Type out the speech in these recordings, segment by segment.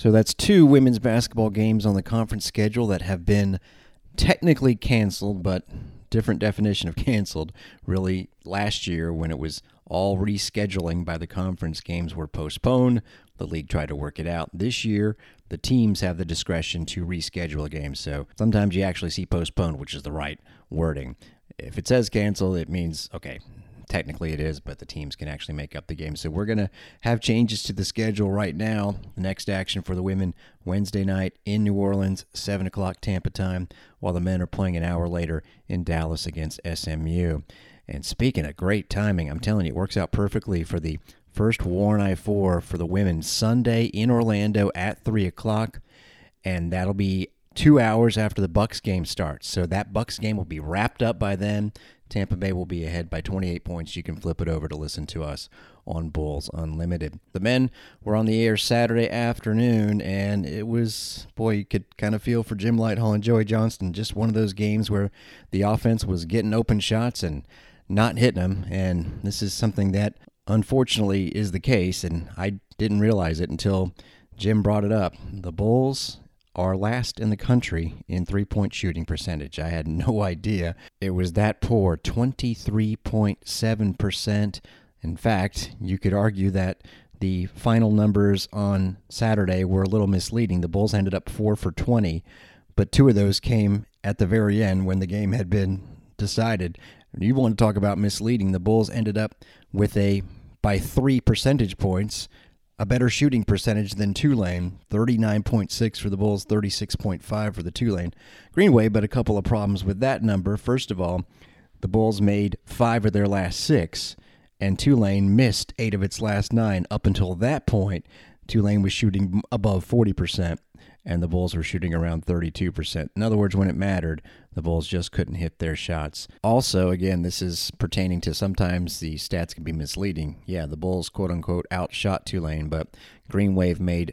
So that's two women's basketball games on the conference schedule that have been technically canceled, but different definition of canceled. Really, last year when it was all rescheduling by the conference games were postponed, the league tried to work it out. This year, the teams have the discretion to reschedule a game. So sometimes you actually see postponed, which is the right wording. If it says cancel, it means okay, technically it is, but the teams can actually make up the game. So we're going to have changes to the schedule right now. The next action for the women Wednesday night in New Orleans, 7 o'clock Tampa time, while the men are playing an hour later in Dallas against SMU. And speaking of great timing, I'm telling you, it works out perfectly for the first War on I-4 for the women Sunday in Orlando at 3 o'clock. And that'll be two hours after the Bucks game starts. So that Bucks game will be wrapped up by then. Tampa Bay will be ahead by 28 points. You can flip it over to listen to us on Bulls Unlimited. The men were on the air Saturday afternoon, and it was, boy, you could kind of feel for Jim Lighthall and Joey Johnston. Just one of those games where the offense was getting open shots and not hitting them. And this is something that unfortunately is the case, and I didn't realize it until Jim brought it up. The Bulls are last in the country in three point shooting percentage. I had no idea it was that poor 23.7%. In fact, you could argue that the final numbers on Saturday were a little misleading. The Bulls ended up 4 for 20, but two of those came at the very end when the game had been decided. You want to talk about misleading. The Bulls ended up with a by 3 percentage points a better shooting percentage than Tulane, 39.6 for the Bulls, 36.5 for the Tulane Green Wave, but a couple of problems with that number. First of all, the Bulls made five of their last six, and Tulane missed eight of its last nine. Up until that point, Tulane was shooting above 40% and the Bulls were shooting around 32%. In other words, when it mattered, the Bulls just couldn't hit their shots. Also, again, this is pertaining to sometimes the stats can be misleading. Yeah, the Bulls quote unquote outshot Tulane, but Green Wave made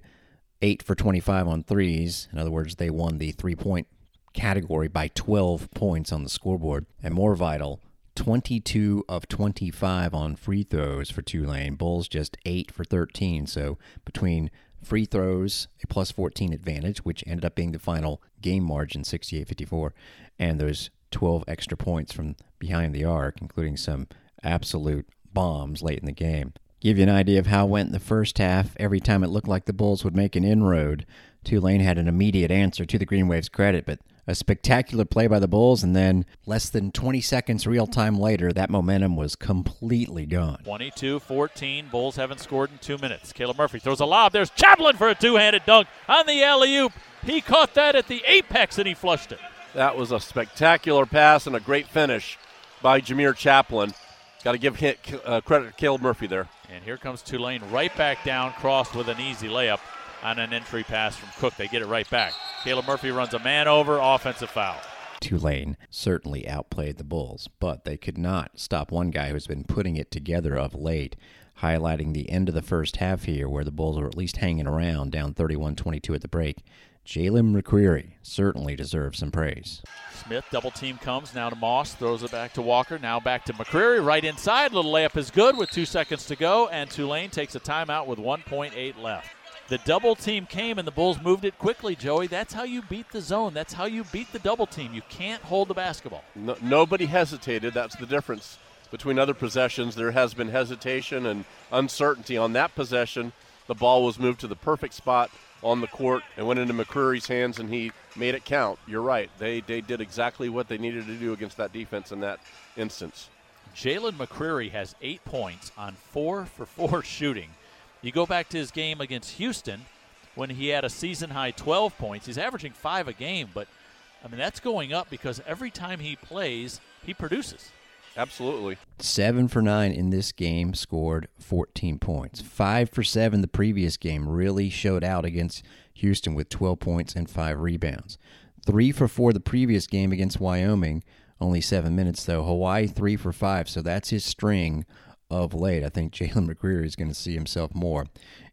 8 for 25 on threes. In other words, they won the three point category by 12 points on the scoreboard. And more vital, 22 of 25 on free throws for Tulane. Bulls just 8 for 13. So between free throws, a plus 14 advantage, which ended up being the final game margin, 68 54, and those 12 extra points from behind the arc, including some absolute bombs late in the game. Give you an idea of how it went in the first half. Every time it looked like the Bulls would make an inroad, Tulane had an immediate answer to the Green Wave's credit, but a spectacular play by the Bulls, and then less than 20 seconds real time later, that momentum was completely gone. 22 14. Bulls haven't scored in two minutes. Caleb Murphy throws a lob. There's Chaplin for a two handed dunk on the alley oop. He caught that at the apex and he flushed it. That was a spectacular pass and a great finish by Jamir Chaplin. Got to give hit, uh, credit to Caleb Murphy there. And here comes Tulane right back down, crossed with an easy layup on an entry pass from Cook. They get it right back. Caleb Murphy runs a man over, offensive foul. Tulane certainly outplayed the Bulls, but they could not stop one guy who's been putting it together of late, highlighting the end of the first half here where the Bulls were at least hanging around down 31 22 at the break. Jalen McCreary certainly deserves some praise. Smith double team comes now to Moss, throws it back to Walker, now back to McCreary, right inside. Little layup is good with two seconds to go, and Tulane takes a timeout with 1.8 left. The double team came and the Bulls moved it quickly, Joey. That's how you beat the zone. That's how you beat the double team. You can't hold the basketball. No, nobody hesitated. That's the difference between other possessions. There has been hesitation and uncertainty on that possession. The ball was moved to the perfect spot on the court and went into McCreary's hands, and he made it count. You're right. They, they did exactly what they needed to do against that defense in that instance. Jalen McCreary has eight points on four for four shooting. You go back to his game against Houston when he had a season high 12 points. He's averaging five a game, but I mean, that's going up because every time he plays, he produces. Absolutely. Seven for nine in this game, scored 14 points. Five for seven the previous game, really showed out against Houston with 12 points and five rebounds. Three for four the previous game against Wyoming, only seven minutes though. Hawaii, three for five, so that's his string of late. I think Jalen McCreary is going to see himself more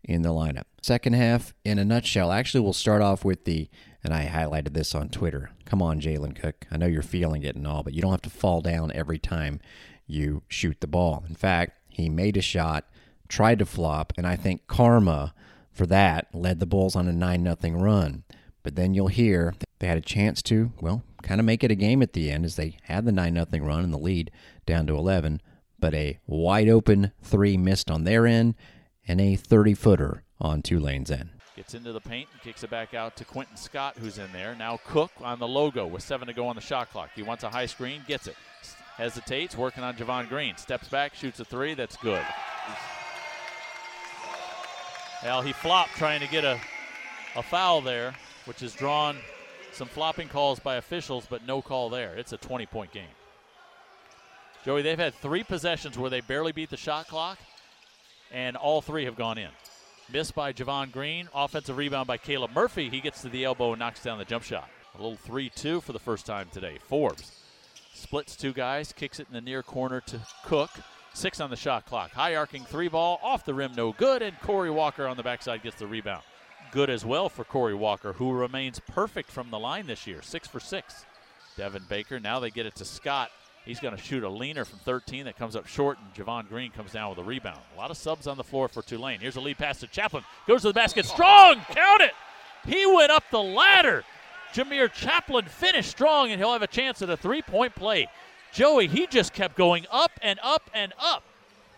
in the lineup. Second half, in a nutshell, actually, we'll start off with the, and I highlighted this on Twitter. Come on, Jalen Cook. I know you're feeling it and all, but you don't have to fall down every time you shoot the ball. In fact, he made a shot, tried to flop, and I think karma for that led the Bulls on a 9 0 run. But then you'll hear they had a chance to, well, kind of make it a game at the end as they had the 9 0 run and the lead down to 11. But a wide open three missed on their end and a 30 footer on Tulane's end. Gets into the paint and kicks it back out to Quentin Scott, who's in there. Now Cook on the logo with seven to go on the shot clock. He wants a high screen, gets it. Hesitates, working on Javon Greene. Steps back, shoots a three. That's good. Well, he flopped trying to get a, a foul there, which has drawn some flopping calls by officials, but no call there. It's a 20 point game. Joey, they've had three possessions where they barely beat the shot clock, and all three have gone in. Missed by Javon Greene. Offensive rebound by Caleb Murphy. He gets to the elbow and knocks down the jump shot. A little 3 2 for the first time today. Forbes splits two guys, kicks it in the near corner to Cook. Six on the shot clock. High arcing three ball, off the rim, no good, and Corey Walker on the backside gets the rebound. Good as well for Corey Walker, who remains perfect from the line this year, six for six. Devin Baker, now they get it to Scott. He's going to shoot a leaner from 13 that comes up short, and Javon Greene comes down with a rebound. A lot of subs on the floor for Tulane. Here's a lead pass to Chaplin. Goes to the basket. Strong! Count it! He went up the ladder. Jamir Chaplin finished strong, and he'll have a chance at a three point play. Joey, he just kept going up and up and up.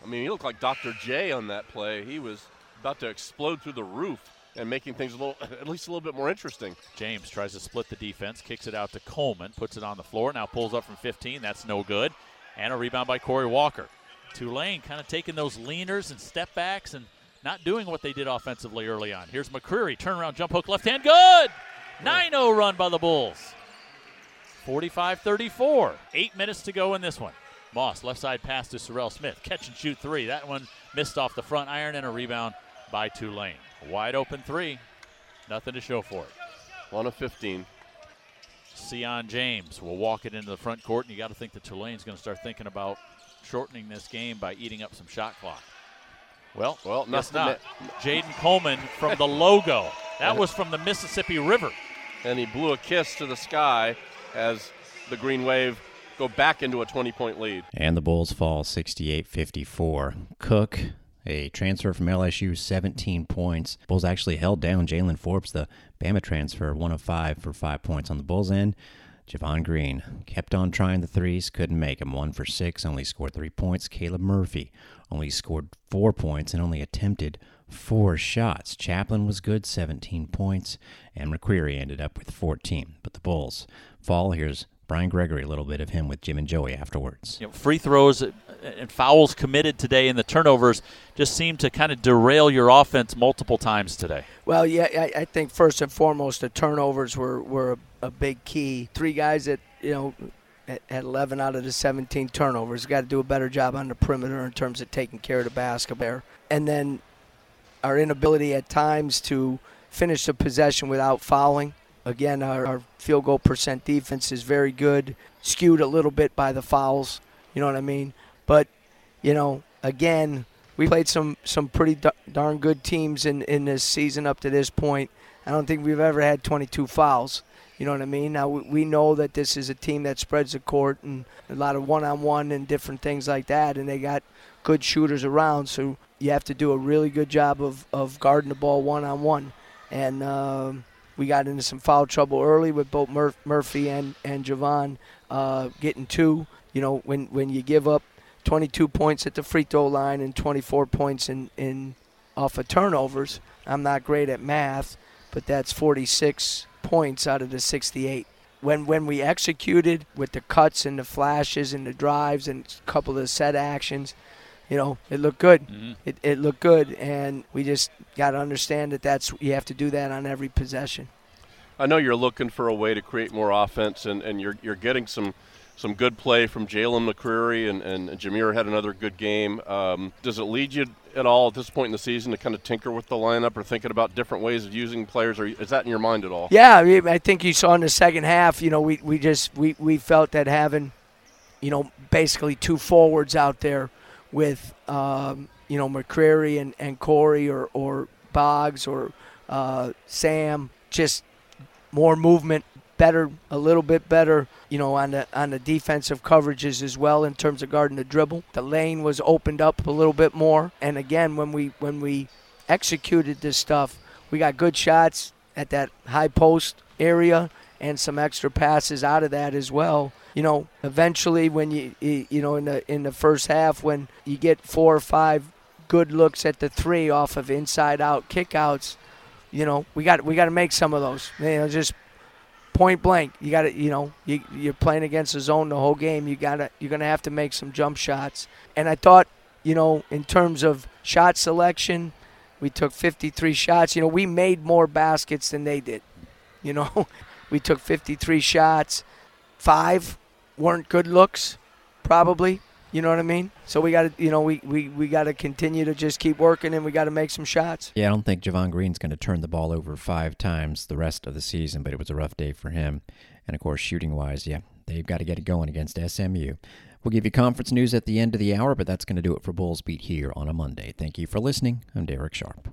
I mean, he looked like Dr. J on that play. He was about to explode through the roof and making things a little, at least a little bit more interesting. James tries to split the defense, kicks it out to Coleman, puts it on the floor, now pulls up from 15. That's no good. And a rebound by Corey Walker. Tulane kind of taking those leaners and step backs and not doing what they did offensively early on. Here's McCreary, turnaround jump hook, left hand, good! 9 0 run by the Bulls. 45 34. Eight minutes to go in this one. Moss, left side pass to Serrel Smith. Catch and shoot three. That one missed off the front iron and a rebound by Tulane. Wide open three. Nothing to show for it. One of 15. Sion James will walk it into the front court, and you got to think that Tulane's going to start thinking about shortening this game by eating up some shot clock. Well, well, guess not. Jaden Coleman from the logo. That was from the Mississippi River. And he blew a kiss to the sky as the Green Wave go back into a 20 point lead. And the Bulls fall 68 54. Cook, a transfer from LSU, 17 points. Bulls actually held down Jalen Forbes, the Bama transfer, one of five for five points on the Bulls end. Javon Greene kept on trying the threes, couldn't make them. One for six, only scored three points. Caleb Murphy only scored four points and only attempted four shots. Chaplin was good, 17 points, and McCreary ended up with 14. But the Bulls fall. Here's Brian Gregory, a little bit of him with Jim and Joey afterwards. You know, free throws and fouls committed today and the turnovers just seem to kind of derail your offense multiple times today. Well, yeah, I, I think first and foremost the turnovers were, were a, a big key. Three guys that, you know, had 11 out of the 17 turnovers. Got to do a better job on the perimeter in terms of taking care of the basketball. And then our inability at times to finish the possession without fouling. Again, our, our, field goal percent defense is very good, skewed a little bit by the fouls. You know what I mean? But, you know, again, we played some, some pretty darn good teams in, in this season up to this point. I don't think we've ever had 22 fouls. You know what I mean? Now, we know that this is a team that spreads the court and a lot of one on one and different things like that, and they got good shooters around. So you have to do a really good job of, of guarding the ball one on one. And um, we got into some foul trouble early with both Mur- Murphy and and Javon uh, getting two. You know, when when you give up 22 points at the free throw line and 24 points in in off of turnovers, I'm not great at math, but that's 46 points out of the 68 when when we executed with the cuts and the flashes and the drives and a couple of set actions, you know, it looked good. Mm-hmm. It, it looked good, and we just got to understand that that's you have to do that on every possession. I know you're looking for a way to create more offense, and, and you're you're getting some some good play from Jalen McCreary, and, and Jamir had another good game. Um, does it lead you at all at this point in the season to kind of tinker with the lineup or thinking about different ways of using players, or is that in your mind at all? Yeah, I think you saw in the second half. You know, we, we just we, we felt that having, you know, basically two forwards out there with um, you know McCreary and, and Corey or, or Boggs or uh, Sam, just more movement, better, a little bit better, you know, on the on the defensive coverages as well in terms of guarding the dribble. The lane was opened up a little bit more, and again, when we when we executed this stuff. We got good shots at that high post area and some extra passes out of that as well. You know, eventually when you you know in the in the first half when you get four or five good looks at the three off of inside out kickouts, you know, we got we got to make some of those. You know, just point blank. You got to, you know, you, you're playing against the zone the whole game. You got to, you're to have to make some jump shots. And I thought, you know, in terms of shot selection, we took 53 shots. You know, we made more baskets than they did. You know, we took 53 shots. Five weren't good looks, probably. You know what I mean? So we got to, you know, we, we, we got to continue to just keep working and we got to make some shots. Yeah, I don't think Javon Greene's going to turn the ball over five times the rest of the season, but it was a rough day for him. And of course, shooting wise, yeah, they've got to get it going against SMU. We'll give you conference news at the end of the hour, but that's going to do it for Bulls Beat here on a Monday. Thank you for listening. I'm Derek Sharp.